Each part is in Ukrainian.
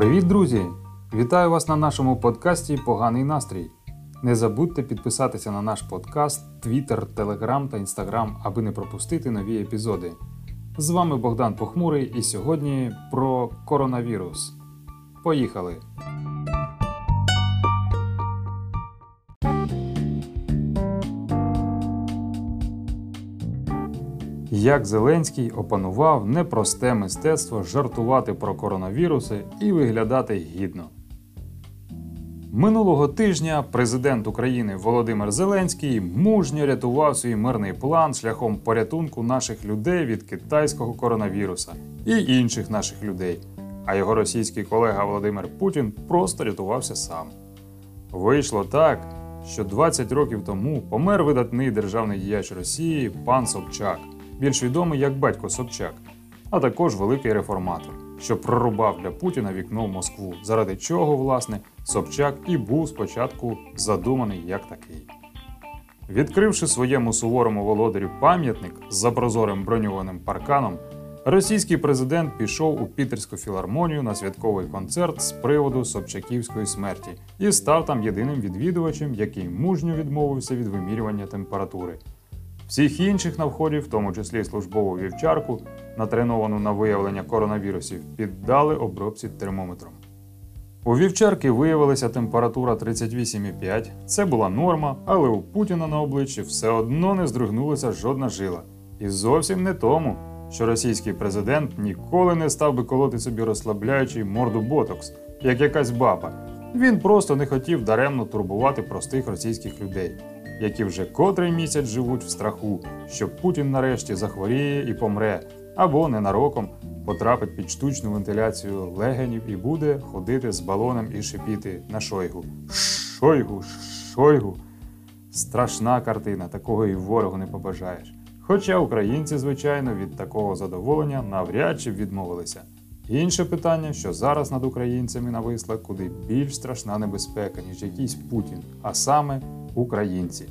Привіт, друзі! Вітаю вас на нашому подкасті Поганий настрій. Не забудьте підписатися на наш подкаст, Twitter, Telegram та Instagram, аби не пропустити нові епізоди. З вами Богдан Похмурий і сьогодні про коронавірус. Поїхали! Як Зеленський опанував непросте мистецтво жартувати про коронавіруси і виглядати гідно. Минулого тижня президент України Володимир Зеленський мужньо рятував свій мирний план шляхом порятунку наших людей від китайського коронавіруса і інших наших людей. А його російський колега Володимир Путін просто рятувався сам. Вийшло так, що 20 років тому помер видатний державний діяч Росії пан Собчак, більш відомий як батько Собчак, а також великий реформатор, що прорубав для Путіна вікно в Москву, заради чого, власне, Собчак і був спочатку задуманий як такий. Відкривши своєму суворому володарю пам'ятник з прозорим броньованим парканом, російський президент пішов у Пітерську філармонію на святковий концерт з приводу Собчаківської смерті і став там єдиним відвідувачем, який мужньо відмовився від вимірювання температури. Всіх інших на вході, в тому числі службову вівчарку, натреновану на виявлення коронавірусів, піддали обробці термометром. У вівчарки виявилася температура 38,5. Це була норма, але у Путіна на обличчі все одно не здригнулася жодна жила. І зовсім не тому, що російський президент ніколи не став би колоти собі розслабляючий морду ботокс, як якась баба. Він просто не хотів даремно турбувати простих російських людей, які вже котрий місяць живуть в страху, що Путін нарешті захворіє і помре, або ненароком потрапить під штучну вентиляцію легенів і буде ходити з балоном і шипіти на шойгу. Шойгу, шойгу. Страшна картина, такого і ворогу не побажаєш. Хоча українці, звичайно, від такого задоволення навряд чи відмовилися. Інше питання, що зараз над українцями нависла куди більш страшна небезпека, ніж якийсь Путін, а саме українці.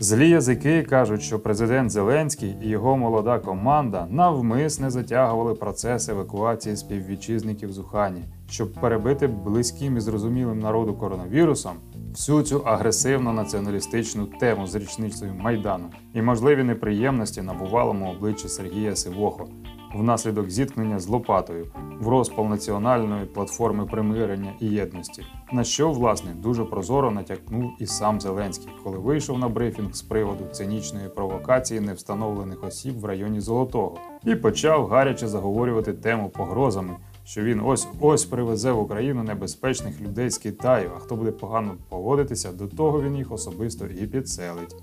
Злі язики кажуть, що президент Зеленський і його молода команда навмисне затягували процес евакуації співвітчизників з Ухані, щоб перебити близьким і зрозумілим народу коронавірусом всю цю агресивно націоналістичну тему з річницею Майдану і можливі неприємності на бувалому обличчі Сергія Сивохо внаслідок зіткнення з Лопатою в розпал національної платформи примирення і єдності, на що власне дуже прозоро натякнув і сам Зеленський, коли вийшов на брифінг з приводу цинічної провокації невстановлених осіб в районі Золотого і почав гаряче заговорювати тему погрозами. Що він ось ось привезе в Україну небезпечних людей з Китаю, а хто буде погано поводитися, до того він їх особисто і підселить.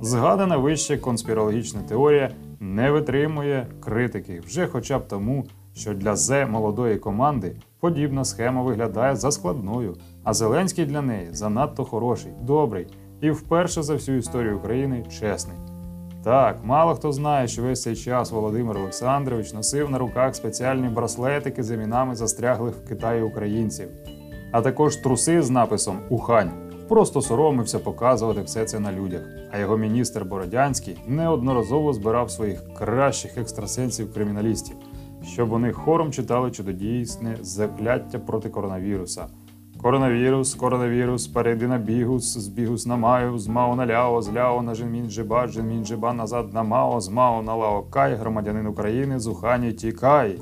Згадана вище конспірологічна теорія не витримує критики вже хоча б тому, що для Зе молодої команди подібна схема виглядає за складною, а Зеленський для неї занадто хороший, добрий і вперше за всю історію України чесний. Так, мало хто знає, що весь цей час Володимир Олександрович носив на руках спеціальні браслетики з іменами застряглих в Китаї українців, а також труси з написом Ухань. Просто соромився показувати все це на людях. А його міністр Бородянський неодноразово збирав своїх кращих екстрасенсів криміналістів, щоб вони хором читали чудодійсне закляття проти коронавіруса. Коронавірус, коронавірус, перейди на бігус, з бігус на маю, з мао на ляо, з ляо на жинмін джиба, жинмін джиба назад на мао, з мао на лао кай, громадянин України, з тікай.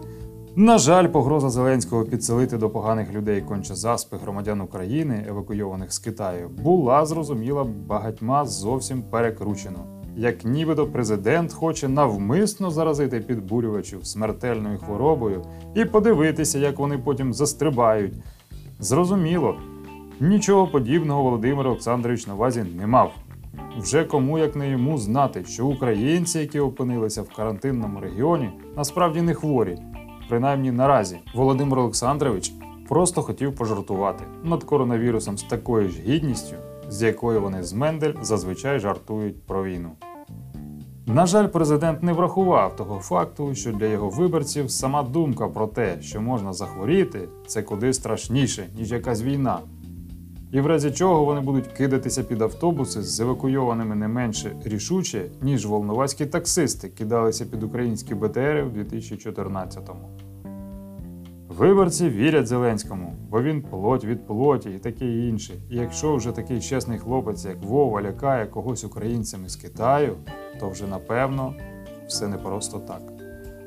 На жаль, погроза Зеленського підселити до поганих людей конче заспи громадян України, евакуйованих з Китаю, була зрозуміла багатьма зовсім перекручено. Як нібито президент хоче навмисно заразити підбурювачів смертельною хворобою і подивитися, як вони потім застрибають. Зрозуміло, нічого подібного Володимир Олександрович на увазі не мав. Вже кому як не йому знати, що українці, які опинилися в карантинному регіоні, насправді не хворі. Принаймні наразі Володимир Олександрович просто хотів пожартувати над коронавірусом з такою ж гідністю, з якою вони з Мендель зазвичай жартують про війну. На жаль, президент не врахував того факту, що для його виборців сама думка про те, що можна захворіти, це куди страшніше, ніж якась війна. І в разі чого вони будуть кидатися під автобуси з евакуйованими не менше рішуче, ніж волновацькі таксисти кидалися під українські БТРи в 2014-му. Виборці вірять Зеленському, бо він плоть від плоті і таке інше. І якщо вже такий чесний хлопець, як Вова, лякає когось українцями з Китаю, то вже напевно все не просто так.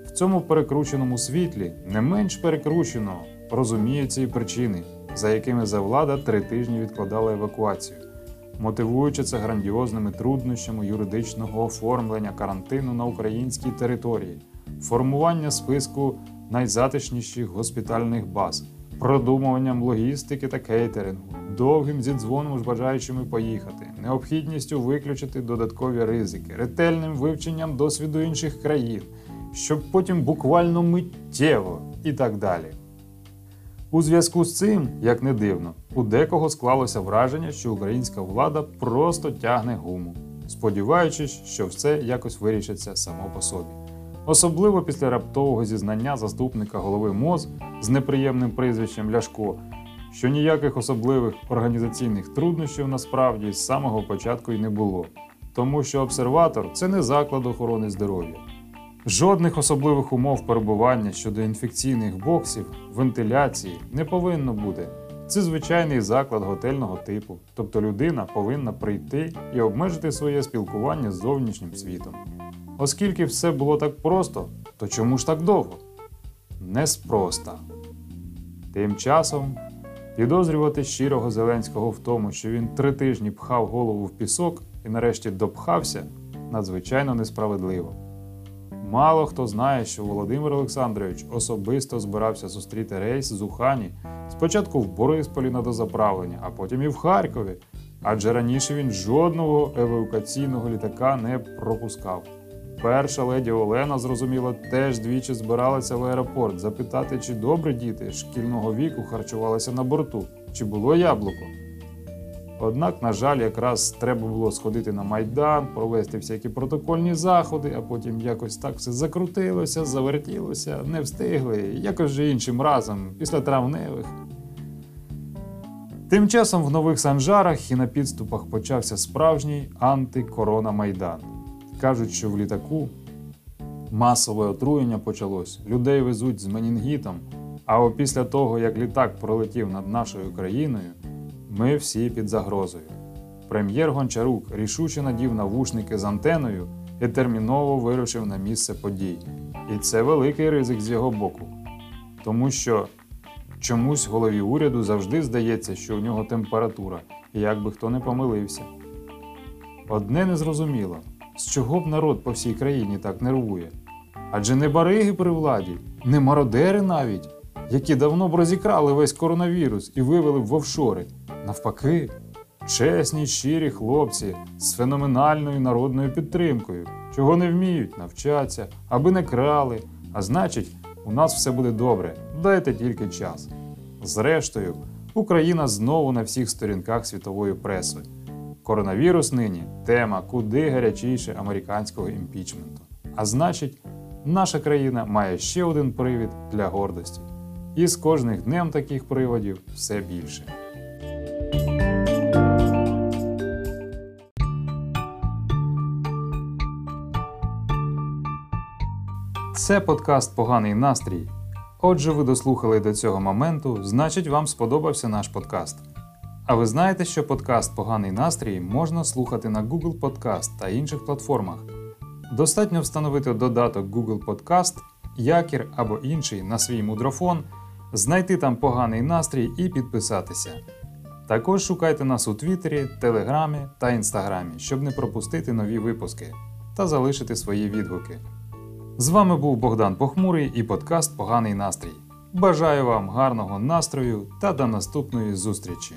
В цьому перекрученому світлі не менш перекручено розуміються і причини, за якими завлада три тижні відкладала евакуацію, мотивуючи це грандіозними труднощами юридичного оформлення карантину на українській території, формування списку найзатишніших госпітальних баз, продумуванням логістики та кейтерингу, довгим зідзвоном з бажаючими поїхати, необхідністю виключити додаткові ризики, ретельним вивченням досвіду інших країн, щоб потім буквально миттєво і так далі. У зв'язку з цим, як не дивно, у декого склалося враження, що українська влада просто тягне гуму, сподіваючись, що все якось вирішиться само по собі. Особливо після раптового зізнання заступника голови МОЗ з неприємним прізвищем Ляшко, що ніяких особливих організаційних труднощів насправді з самого початку й не було, тому що обсерватор це не заклад охорони здоров'я. Жодних особливих умов перебування щодо інфекційних боксів, вентиляції не повинно бути. Це звичайний заклад готельного типу, тобто людина повинна прийти і обмежити своє спілкування з зовнішнім світом. Оскільки все було так просто, то чому ж так довго? Неспроста. Тим часом підозрювати щирого Зеленського в тому, що він три тижні пхав голову в пісок і нарешті допхався, надзвичайно несправедливо. Мало хто знає, що Володимир Олександрович особисто збирався зустріти рейс з Ухані спочатку в Борисполі на дозаправлення, а потім і в Харкові, адже раніше він жодного евакуаційного літака не пропускав. Перша леді Олена, зрозуміло, теж двічі збиралася в аеропорт запитати, чи добре діти шкільного віку харчувалися на борту, чи було яблуко. Однак, на жаль, якраз треба було сходити на майдан, провести всякі протокольні заходи, а потім якось так все закрутилося, завертілося, не встигли, якось же іншим разом, після травневих. Тим часом в нових санжарах і на підступах почався справжній антикорона майдан. Кажуть, що в літаку масове отруєння почалось, людей везуть з менінгітом, а опісля того, як літак пролетів над нашою країною, ми всі під загрозою. Прем'єр Гончарук рішуче надів навушники з антеною і терміново вирушив на місце подій. І це великий ризик з його боку. Тому що чомусь голові уряду завжди здається, що у нього температура, і як би хто не помилився. Одне незрозуміло, з чого б народ по всій країні так нервує. Адже не бариги при владі, не мародери навіть, які давно б розікрали весь коронавірус і вивели в офшори. Навпаки, чесні, щирі хлопці з феноменальною народною підтримкою, чого не вміють, навчаться, аби не крали. А значить, у нас все буде добре. Дайте тільки час. Зрештою, Україна знову на всіх сторінках світової преси. Коронавірус нині тема куди гарячіше американського імпічменту. А значить, наша країна має ще один привід для гордості. І з кожним днем таких приводів все більше. Це подкаст Поганий настрій. Отже, ви дослухали до цього моменту, значить, вам сподобався наш подкаст. А ви знаєте, що подкаст Поганий настрій можна слухати на Google Podcast та інших платформах. Достатньо встановити додаток Google Podcast, Якір або інший на свій мудрофон, знайти там поганий настрій і підписатися. Також шукайте нас у Твіттері, Телеграмі та Інстаграмі, щоб не пропустити нові випуски та залишити свої відгуки. З вами був Богдан Похмурий і подкаст Поганий настрій. Бажаю вам гарного настрою та до наступної зустрічі!